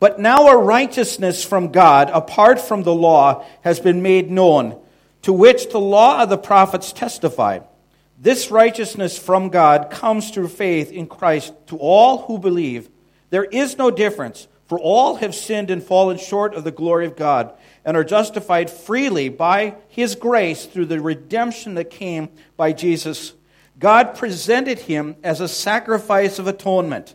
But now a righteousness from God, apart from the law, has been made known, to which the law of the prophets testify. This righteousness from God comes through faith in Christ to all who believe. There is no difference, for all have sinned and fallen short of the glory of God, and are justified freely by his grace through the redemption that came by Jesus. God presented him as a sacrifice of atonement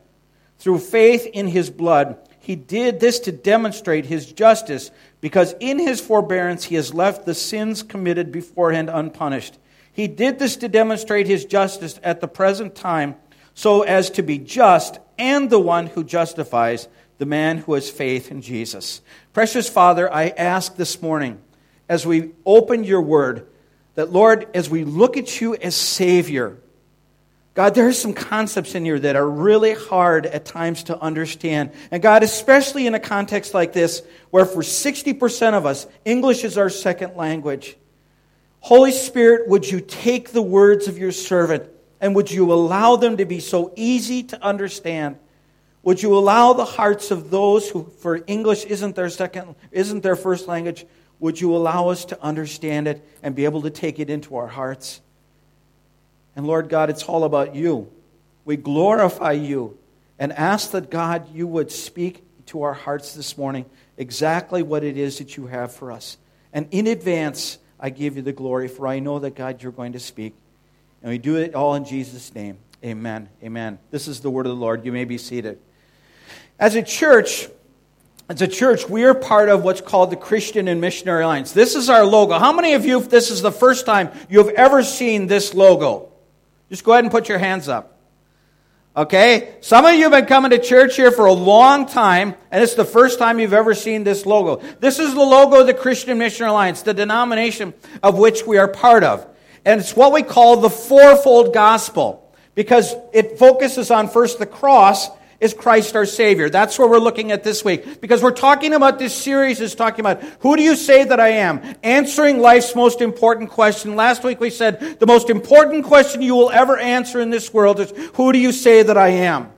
through faith in his blood he did this to demonstrate his justice, because in his forbearance he has left the sins committed beforehand unpunished. He did this to demonstrate his justice at the present time, so as to be just and the one who justifies the man who has faith in Jesus. Precious Father, I ask this morning, as we open your word, that Lord, as we look at you as Savior, God, there are some concepts in here that are really hard at times to understand. And God, especially in a context like this, where for 60% of us, English is our second language. Holy Spirit, would you take the words of your servant and would you allow them to be so easy to understand? Would you allow the hearts of those who, for English isn't their second, isn't their first language, would you allow us to understand it and be able to take it into our hearts? And Lord God, it's all about you. We glorify you and ask that God, you would speak to our hearts this morning exactly what it is that you have for us. And in advance, I give you the glory, for I know that God, you're going to speak. And we do it all in Jesus' name. Amen. Amen. This is the word of the Lord. You may be seated. As a church, as a church, we are part of what's called the Christian and Missionary Alliance. This is our logo. How many of you, if this is the first time you have ever seen this logo? Just go ahead and put your hands up. Okay? Some of you have been coming to church here for a long time, and it's the first time you've ever seen this logo. This is the logo of the Christian Mission Alliance, the denomination of which we are part of. And it's what we call the fourfold gospel, because it focuses on first the cross is Christ our Savior. That's what we're looking at this week. Because we're talking about this series is talking about who do you say that I am? Answering life's most important question. Last week we said the most important question you will ever answer in this world is who do you say that I am?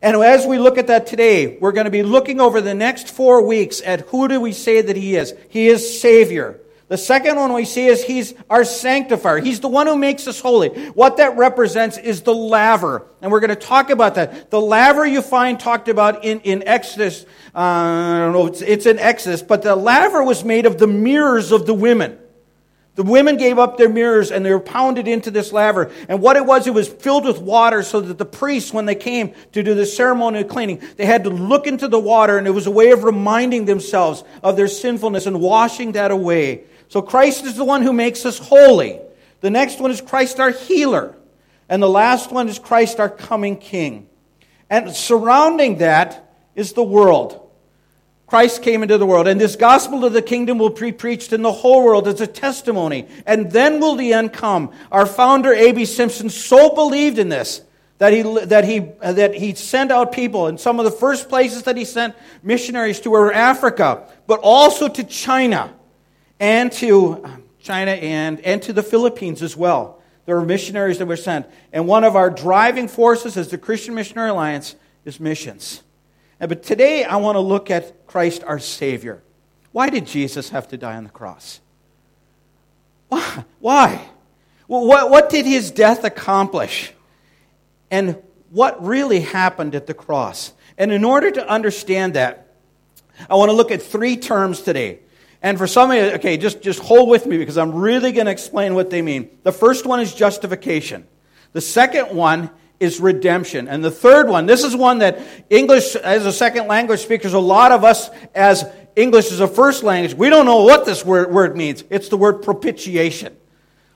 And as we look at that today, we're going to be looking over the next four weeks at who do we say that He is? He is Savior. The second one we see is he's our sanctifier. He's the one who makes us holy. What that represents is the laver. And we're going to talk about that. The laver you find talked about in, in Exodus. Uh, I don't know, it's, it's in Exodus, but the laver was made of the mirrors of the women. The women gave up their mirrors and they were pounded into this laver. And what it was, it was filled with water so that the priests, when they came to do the ceremonial cleaning, they had to look into the water and it was a way of reminding themselves of their sinfulness and washing that away. So Christ is the one who makes us holy. The next one is Christ our healer. And the last one is Christ our coming king. And surrounding that is the world. Christ came into the world, and this gospel of the kingdom will be preached in the whole world as a testimony. And then will the end come. Our founder, A.B. Simpson, so believed in this that he, that, he, that he sent out people. And some of the first places that he sent missionaries to were Africa, but also to China and to um, China and, and to the Philippines as well. There are missionaries that were sent. And one of our driving forces as the Christian Missionary Alliance is missions. And, but today I want to look at Christ our Savior. Why did Jesus have to die on the cross? Why? Why? Well, what, what did his death accomplish? And what really happened at the cross? And in order to understand that, I want to look at three terms today and for some of you, okay, just, just hold with me because I'm really going to explain what they mean. The first one is justification. The second one is redemption. And the third one, this is one that English as a second language speakers, a lot of us as English as a first language, we don't know what this word, word means. It's the word propitiation.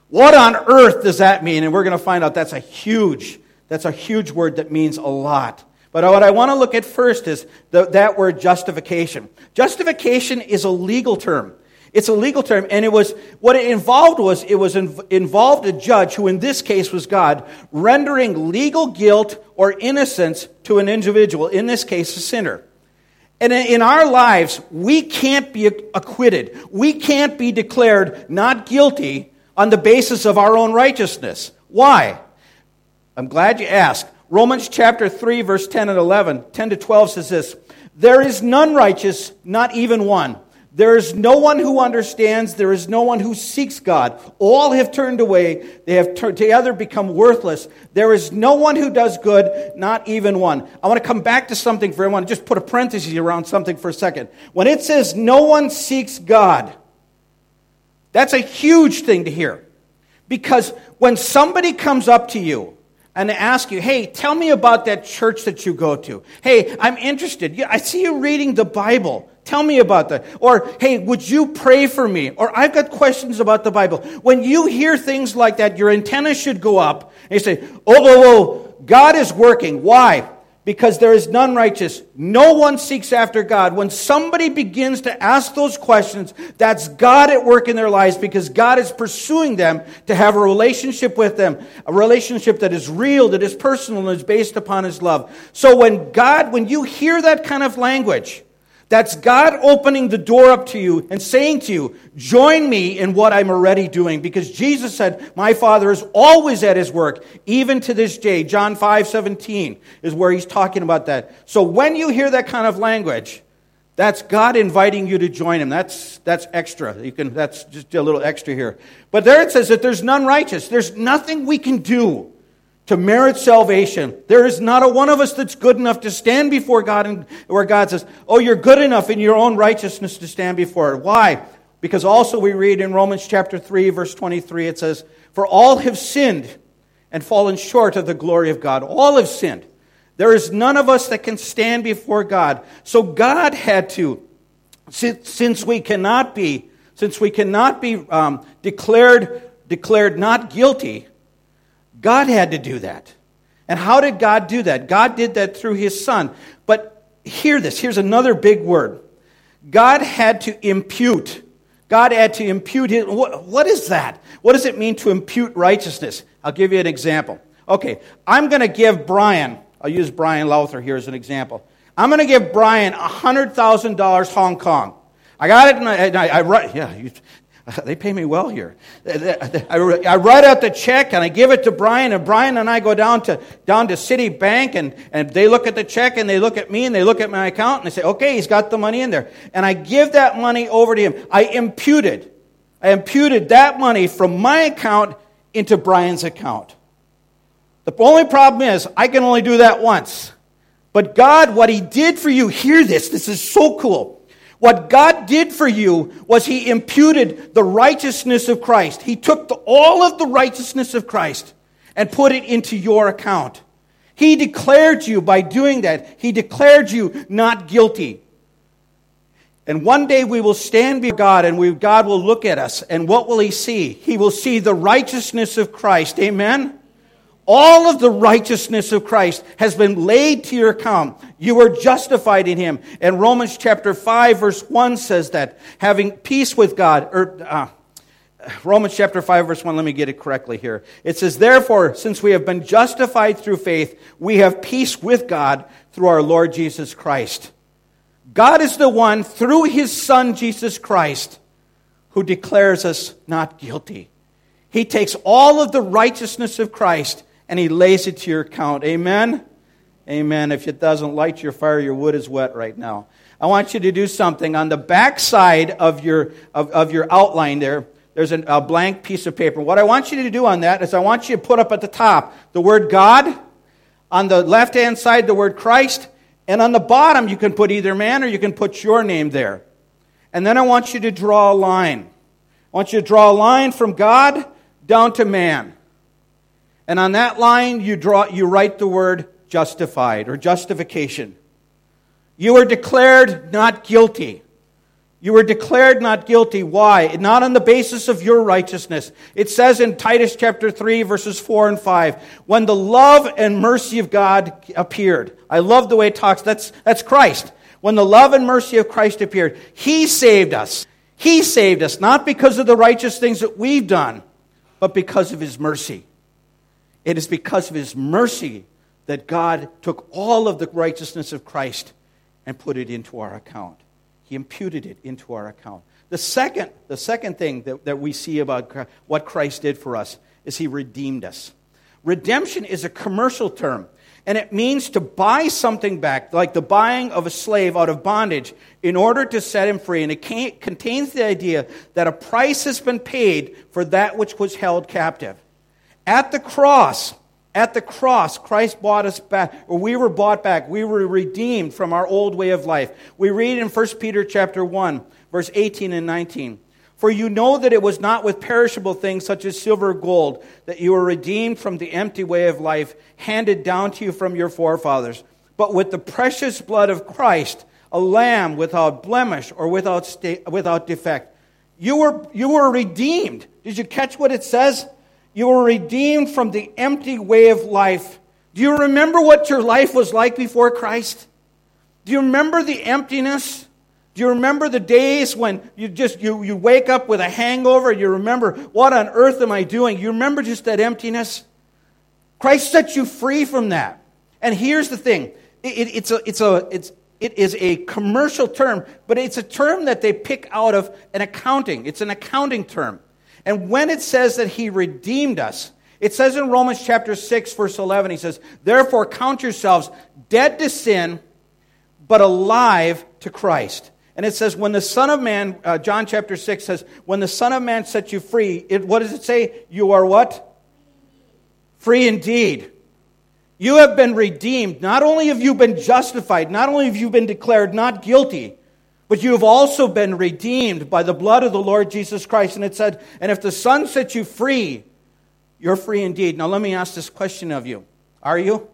What on earth does that mean? And we're going to find out that's a huge, that's a huge word that means a lot. But what I want to look at first is the, that word justification. Justification is a legal term. It's a legal term, and it was what it involved was it was involved a judge who, in this case, was God, rendering legal guilt or innocence to an individual. In this case, a sinner. And in our lives, we can't be acquitted. We can't be declared not guilty on the basis of our own righteousness. Why? I'm glad you asked. Romans chapter 3, verse 10 and 11, 10 to 12 says this There is none righteous, not even one. There is no one who understands. There is no one who seeks God. All have turned away. They have turned, together become worthless. There is no one who does good, not even one. I want to come back to something for to just put a parenthesis around something for a second. When it says no one seeks God, that's a huge thing to hear. Because when somebody comes up to you and ask you, hey, tell me about that church that you go to. Hey, I'm interested. I see you reading the Bible. Tell me about that. Or, hey, would you pray for me? Or, I've got questions about the Bible. When you hear things like that, your antenna should go up and you say, oh, oh, oh, God is working. Why? Because there is none righteous. No one seeks after God. When somebody begins to ask those questions, that's God at work in their lives because God is pursuing them to have a relationship with them, a relationship that is real, that is personal, and is based upon His love. So when God, when you hear that kind of language, that's God opening the door up to you and saying to you, Join me in what I'm already doing. Because Jesus said, My Father is always at his work, even to this day. John 5 17 is where he's talking about that. So when you hear that kind of language, that's God inviting you to join him. That's, that's extra. You can, that's just a little extra here. But there it says that there's none righteous. There's nothing we can do to merit salvation. There is not a one of us that's good enough to stand before God and where God says, Oh, you're good enough in your own righteousness to stand before it. Why? Because also we read in Romans chapter 3, verse 23, it says, For all have sinned and fallen short of the glory of God. All have sinned. There is none of us that can stand before God. So God had to, since we cannot be, since we cannot be um, declared, declared not guilty, God had to do that. And how did God do that? God did that through his son. But hear this here's another big word God had to impute. God had to impute his. What, what is that? What does it mean to impute righteousness? I'll give you an example. Okay, I'm going to give Brian, I'll use Brian Lowther here as an example. I'm going to give Brian $100,000 Hong Kong. I got it, and I, I, I yeah, you, they pay me well here. I write out the check and I give it to Brian, and Brian and I go down to down to Citibank, and, and they look at the check and they look at me and they look at my account and they say, "Okay, he's got the money in there." And I give that money over to him. I imputed, I imputed that money from my account into Brian's account. The only problem is I can only do that once. But God, what He did for you, hear this. This is so cool. What God did for you was He imputed the righteousness of Christ. He took the, all of the righteousness of Christ and put it into your account. He declared you by doing that, He declared you not guilty. And one day we will stand before God and we, God will look at us. And what will He see? He will see the righteousness of Christ. Amen? All of the righteousness of Christ has been laid to your account. You are justified in him. And Romans chapter 5 verse 1 says that having peace with God, or uh, Romans chapter 5 verse 1, let me get it correctly here. It says, therefore, since we have been justified through faith, we have peace with God through our Lord Jesus Christ. God is the one through his son Jesus Christ who declares us not guilty. He takes all of the righteousness of Christ and he lays it to your account. Amen? Amen. If it doesn't light your fire, your wood is wet right now. I want you to do something. On the back side of your, of, of your outline there, there's an, a blank piece of paper. What I want you to do on that is I want you to put up at the top the word God, on the left hand side, the word Christ, and on the bottom, you can put either man or you can put your name there. And then I want you to draw a line. I want you to draw a line from God down to man. And on that line, you, draw, you write the word justified or justification. You are declared not guilty. You were declared not guilty. Why? Not on the basis of your righteousness. It says in Titus chapter 3, verses 4 and 5, when the love and mercy of God appeared. I love the way it talks. That's, that's Christ. When the love and mercy of Christ appeared, He saved us. He saved us, not because of the righteous things that we've done, but because of His mercy. It is because of his mercy that God took all of the righteousness of Christ and put it into our account. He imputed it into our account. The second, the second thing that, that we see about what Christ did for us is he redeemed us. Redemption is a commercial term. And it means to buy something back, like the buying of a slave out of bondage, in order to set him free. And it contains the idea that a price has been paid for that which was held captive. At the cross, at the cross, Christ bought us back, or we were bought back. We were redeemed from our old way of life. We read in 1 Peter chapter 1, verse 18 and 19. For you know that it was not with perishable things such as silver or gold that you were redeemed from the empty way of life handed down to you from your forefathers, but with the precious blood of Christ, a lamb without blemish or without, sta- without defect. You were, you were redeemed. Did you catch what it says? You were redeemed from the empty way of life. Do you remember what your life was like before Christ? Do you remember the emptiness? Do you remember the days when you just you, you wake up with a hangover? You remember what on earth am I doing? You remember just that emptiness? Christ set you free from that. And here's the thing: it, it, it's a it's a it's it is a commercial term, but it's a term that they pick out of an accounting. It's an accounting term. And when it says that he redeemed us, it says in Romans chapter 6, verse 11, he says, Therefore count yourselves dead to sin, but alive to Christ. And it says, when the Son of Man, uh, John chapter 6 says, when the Son of Man sets you free, it, what does it say? You are what? Free indeed. You have been redeemed. Not only have you been justified, not only have you been declared not guilty, but you have also been redeemed by the blood of the Lord Jesus Christ. And it said, and if the Son sets you free, you're free indeed. Now let me ask this question of you. Are you?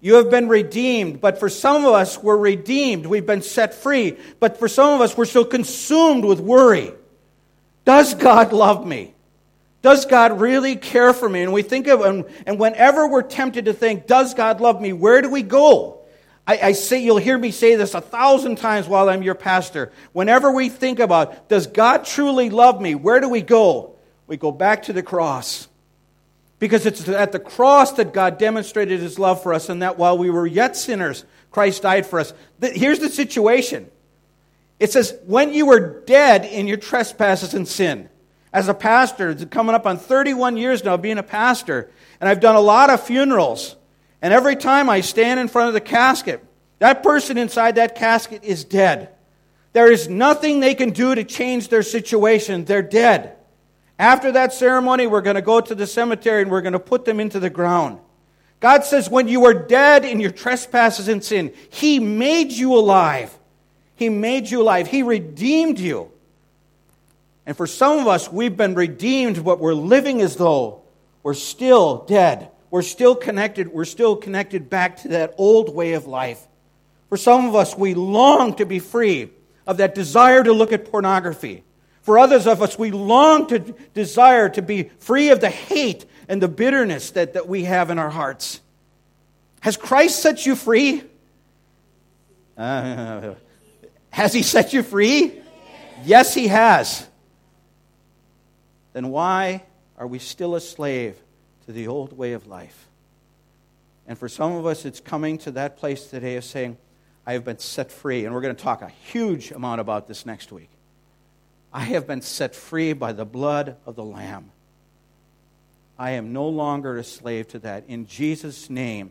You have been redeemed, but for some of us, we're redeemed. We've been set free. But for some of us, we're still consumed with worry. Does God love me? Does God really care for me? And we think of, and, and whenever we're tempted to think, does God love me? Where do we go? I, I say, you'll hear me say this a thousand times while I'm your pastor. Whenever we think about, does God truly love me? Where do we go? We go back to the cross. Because it's at the cross that God demonstrated his love for us, and that while we were yet sinners, Christ died for us. Here's the situation it says, when you were dead in your trespasses and sin. As a pastor, coming up on 31 years now being a pastor, and I've done a lot of funerals. And every time I stand in front of the casket, that person inside that casket is dead. There is nothing they can do to change their situation. They're dead. After that ceremony, we're going to go to the cemetery and we're going to put them into the ground. God says, when you were dead in your trespasses and sin, He made you alive. He made you alive. He redeemed you. And for some of us, we've been redeemed, but we're living as though we're still dead. We're still connected. We're still connected back to that old way of life. For some of us, we long to be free of that desire to look at pornography. For others of us, we long to desire to be free of the hate and the bitterness that, that we have in our hearts. Has Christ set you free? Uh, has He set you free? Yes, He has. Then why are we still a slave to the old way of life? And for some of us, it's coming to that place today of saying, I have been set free. And we're going to talk a huge amount about this next week. I have been set free by the blood of the Lamb. I am no longer a slave to that. In Jesus' name,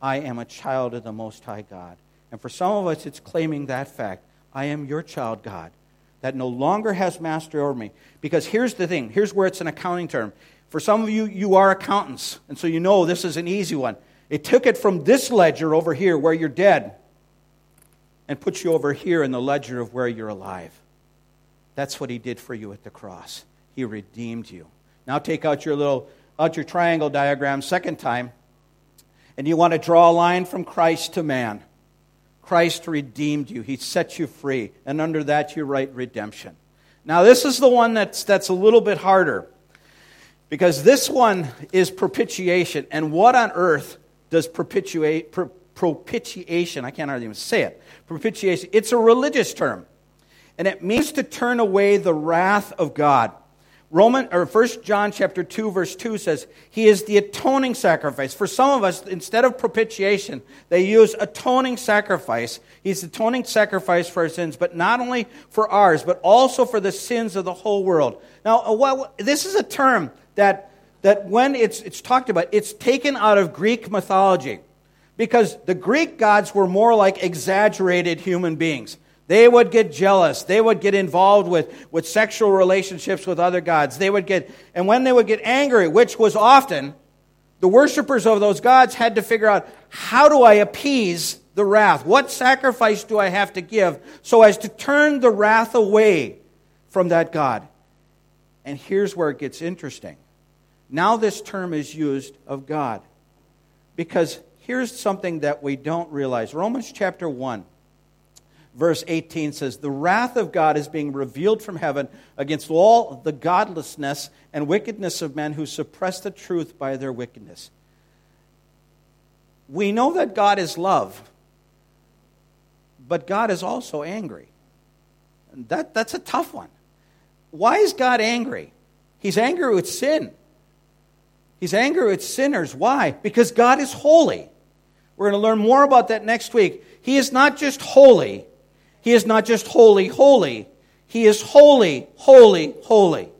I am a child of the Most High God. And for some of us, it's claiming that fact. I am your child, God, that no longer has mastery over me. Because here's the thing here's where it's an accounting term. For some of you, you are accountants, and so you know this is an easy one. It took it from this ledger over here where you're dead and put you over here in the ledger of where you're alive. That's what he did for you at the cross. He redeemed you. Now take out your little out your triangle diagram second time. And you want to draw a line from Christ to man. Christ redeemed you. He set you free. And under that you write redemption. Now this is the one that's that's a little bit harder. Because this one is propitiation. And what on earth does propitiate, propitiation, I can't hardly even say it, propitiation, it's a religious term and it means to turn away the wrath of God. Roman or 1 John chapter 2 verse 2 says he is the atoning sacrifice. For some of us instead of propitiation they use atoning sacrifice. He's the atoning sacrifice for our sins, but not only for ours but also for the sins of the whole world. Now uh, well, this is a term that that when it's, it's talked about, it's taken out of Greek mythology. Because the Greek gods were more like exaggerated human beings. They would get jealous. They would get involved with, with sexual relationships with other gods. They would get, and when they would get angry, which was often, the worshippers of those gods had to figure out how do I appease the wrath? What sacrifice do I have to give so as to turn the wrath away from that God? And here's where it gets interesting. Now, this term is used of God. Because here's something that we don't realize Romans chapter 1 verse 18 says, The wrath of God is being revealed from heaven against all the godlessness and wickedness of men who suppress the truth by their wickedness. We know that God is love, but God is also angry. That, that's a tough one. Why is God angry? He's angry with sin. He's angry with sinners. Why? Because God is holy. We're going to learn more about that next week. He is not just holy, he is not just holy, holy. He is holy, holy, holy.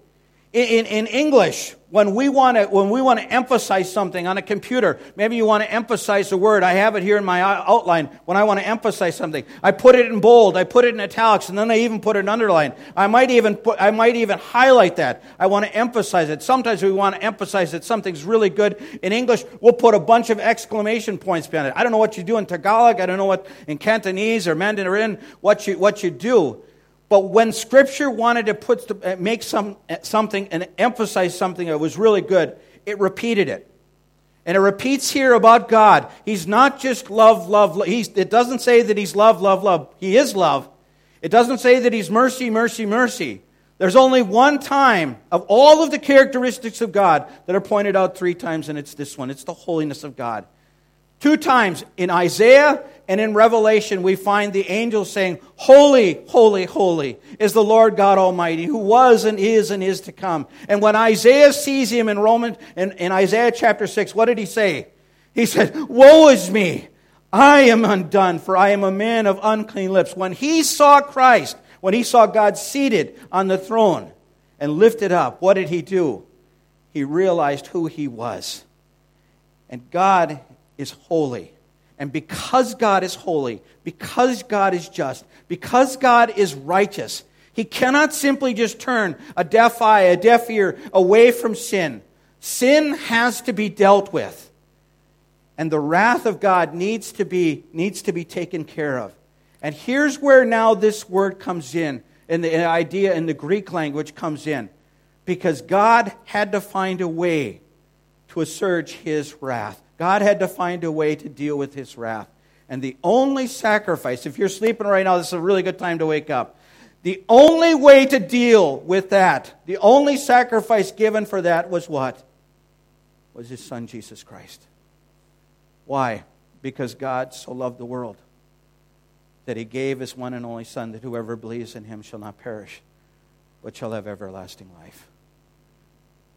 In, in, English, when we want to when we want to emphasize something on a computer maybe you want to emphasize a word. I have it here in my outline. When i want to emphasize something i put it in bold i put it in italics and then i even put an underline. I might even put, i might even highlight that. I want to emphasize it. Sometimes we want to emphasize that something's really good in english. We'll put a bunch of exclamation points behind it. I don't know what you do in tagalog. I don't know what in cantonese or mandarin what you what you do but when Scripture wanted to put, uh, make some, uh, something and emphasize something that was really good, it repeated it. And it repeats here about God. He's not just love, love, love. He's, it doesn't say that He's love, love, love. He is love. It doesn't say that He's mercy, mercy, mercy. There's only one time of all of the characteristics of God that are pointed out three times, and it's this one it's the holiness of God. Two times in Isaiah and in Revelation, we find the angels saying, Holy, holy, holy is the Lord God Almighty, who was and is and is to come. And when Isaiah sees him in Roman, in, in Isaiah chapter 6, what did he say? He said, Woe is me! I am undone, for I am a man of unclean lips. When he saw Christ, when he saw God seated on the throne and lifted up, what did he do? He realized who he was. And God is holy. And because God is holy, because God is just, because God is righteous, He cannot simply just turn a deaf eye, a deaf ear away from sin. Sin has to be dealt with. And the wrath of God needs to be, needs to be taken care of. And here's where now this word comes in, and the idea in the Greek language comes in. Because God had to find a way to assuage his wrath. God had to find a way to deal with his wrath. And the only sacrifice, if you're sleeping right now, this is a really good time to wake up. The only way to deal with that, the only sacrifice given for that was what? Was his son Jesus Christ. Why? Because God so loved the world that he gave his one and only son that whoever believes in him shall not perish, but shall have everlasting life.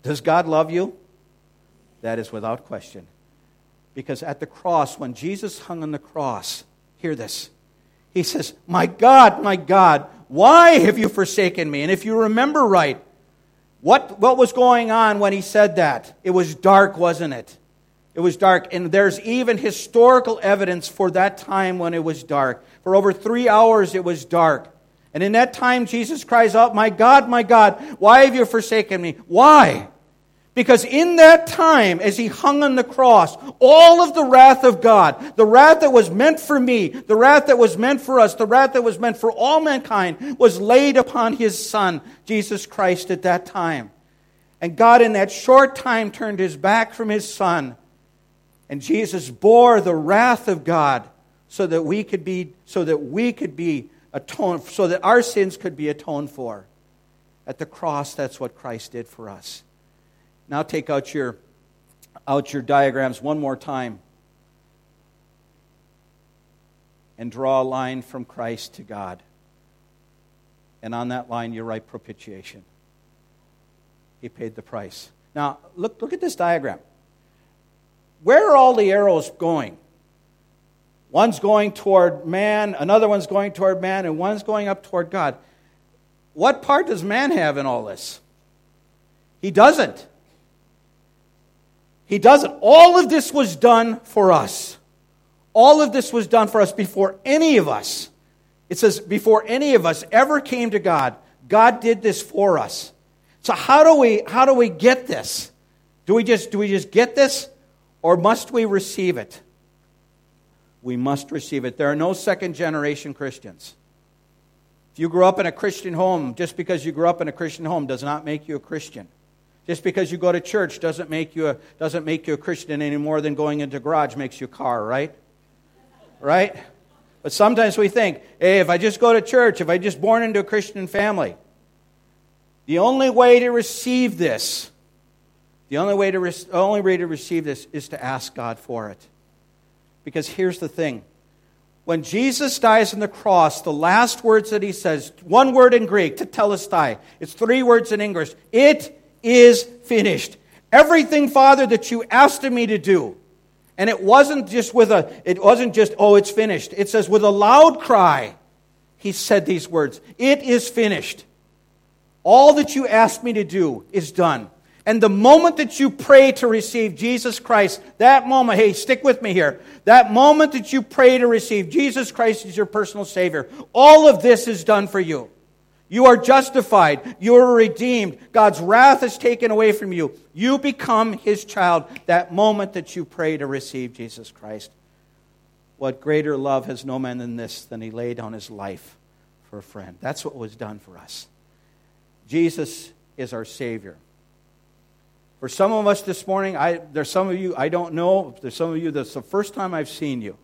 Does God love you? That is without question. Because at the cross, when Jesus hung on the cross, hear this. He says, My God, my God, why have you forsaken me? And if you remember right, what, what was going on when he said that? It was dark, wasn't it? It was dark. And there's even historical evidence for that time when it was dark. For over three hours, it was dark. And in that time, Jesus cries out, My God, my God, why have you forsaken me? Why? Because in that time, as he hung on the cross, all of the wrath of God, the wrath that was meant for me, the wrath that was meant for us, the wrath that was meant for all mankind, was laid upon his Son, Jesus Christ, at that time. And God, in that short time, turned his back from his Son. And Jesus bore the wrath of God so that we could be, so that we could be atoned, so that our sins could be atoned for. At the cross, that's what Christ did for us. Now take out your, out your diagrams one more time and draw a line from Christ to God. And on that line, you write propitiation. He paid the price. Now, look, look at this diagram. Where are all the arrows going? One's going toward man, another one's going toward man, and one's going up toward God. What part does man have in all this? He doesn't. He doesn't. All of this was done for us. All of this was done for us before any of us. It says, before any of us ever came to God, God did this for us. So how do we how do we get this? Do we just do we just get this or must we receive it? We must receive it. There are no second generation Christians. If you grew up in a Christian home, just because you grew up in a Christian home does not make you a Christian. Just because you go to church doesn't make you a, doesn't make you a Christian any more than going into garage makes you a car, right? Right? But sometimes we think, hey, if I just go to church, if I just born into a Christian family, the only way to receive this, the only way to, re- only way to receive this is to ask God for it. Because here's the thing when Jesus dies on the cross, the last words that he says, one word in Greek, to tetelestai, it's three words in English. It is finished. Everything, Father, that you asked of me to do. And it wasn't just with a, it wasn't just, oh, it's finished. It says, with a loud cry, he said these words It is finished. All that you asked me to do is done. And the moment that you pray to receive Jesus Christ, that moment, hey, stick with me here. That moment that you pray to receive Jesus Christ as your personal Savior, all of this is done for you. You are justified. You are redeemed. God's wrath is taken away from you. You become His child that moment that you pray to receive Jesus Christ. What greater love has no man than this, than He laid on His life for a friend? That's what was done for us. Jesus is our Savior. For some of us this morning, I, there's some of you I don't know. There's some of you that's the first time I've seen you.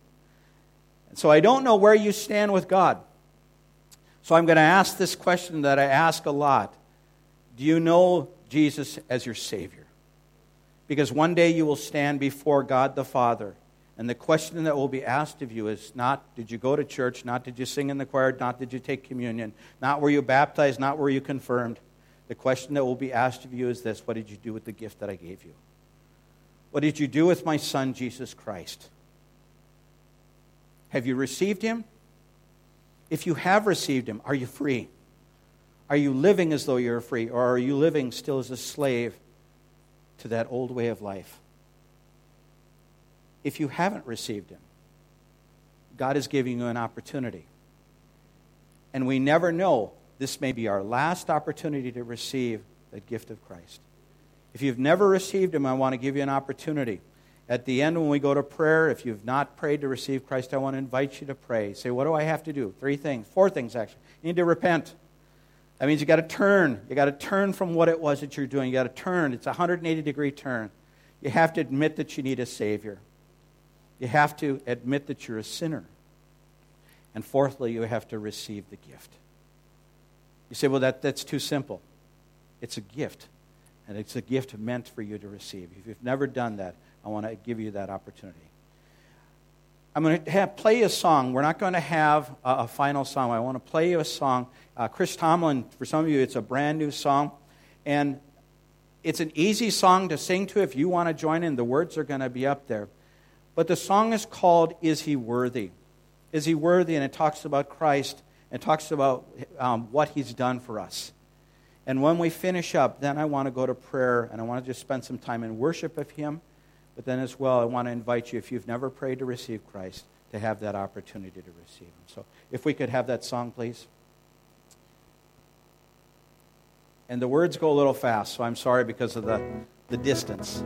And so I don't know where you stand with God. So I'm going to ask this question that I ask a lot Do you know Jesus as your Savior? Because one day you will stand before God the Father. And the question that will be asked of you is not did you go to church, not did you sing in the choir, not did you take communion, not were you baptized, not were you confirmed. The question that will be asked of you is this What did you do with the gift that I gave you? What did you do with my son, Jesus Christ? Have you received him? If you have received him, are you free? Are you living as though you're free, or are you living still as a slave to that old way of life? If you haven't received him, God is giving you an opportunity. And we never know this may be our last opportunity to receive the gift of Christ. If you've never received Him, I want to give you an opportunity. At the end, when we go to prayer, if you've not prayed to receive Christ, I want to invite you to pray. Say, what do I have to do? Three things, four things actually. You need to repent. That means you got to turn. You got to turn from what it was that you're doing. You got to turn. It's a 180 degree turn. You have to admit that you need a Savior. You have to admit that you're a sinner. And fourthly, you have to receive the gift. You say, well, that, that's too simple. It's a gift, and it's a gift meant for you to receive. If you've never done that, I want to give you that opportunity. I'm going to have, play a song. We're not going to have a, a final song. I want to play you a song. Uh, Chris Tomlin, for some of you, it's a brand new song. And it's an easy song to sing to if you want to join in. The words are going to be up there. But the song is called Is He Worthy? Is He Worthy? And it talks about Christ and talks about um, what he's done for us. And when we finish up, then I want to go to prayer and I want to just spend some time in worship of him. But then as well, I want to invite you, if you've never prayed to receive Christ, to have that opportunity to receive him. So if we could have that song, please. And the words go a little fast, so I'm sorry because of the, the distance.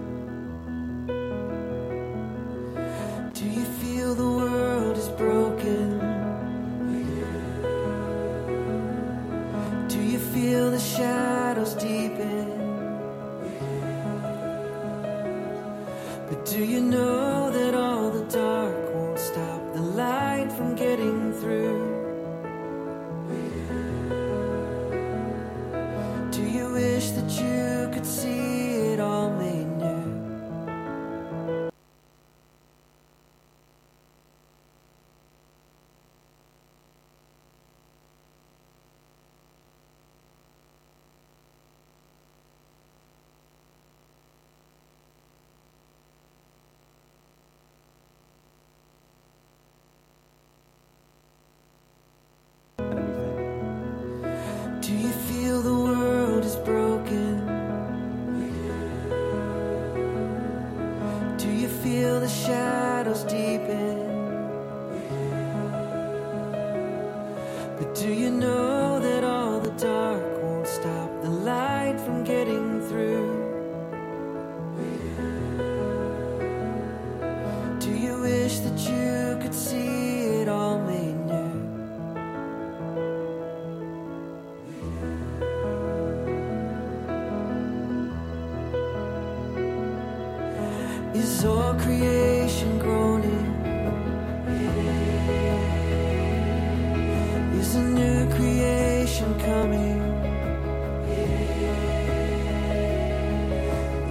There's a new creation coming.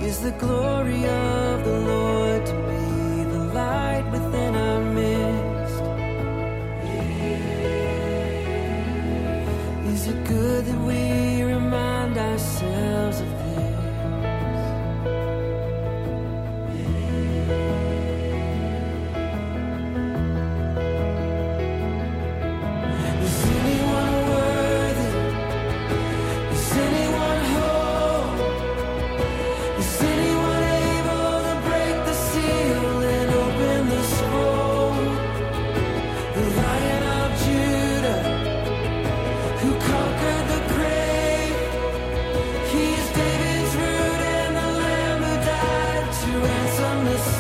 Is the glory of the Lord to be the light within our midst? Is it good that we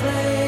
flame.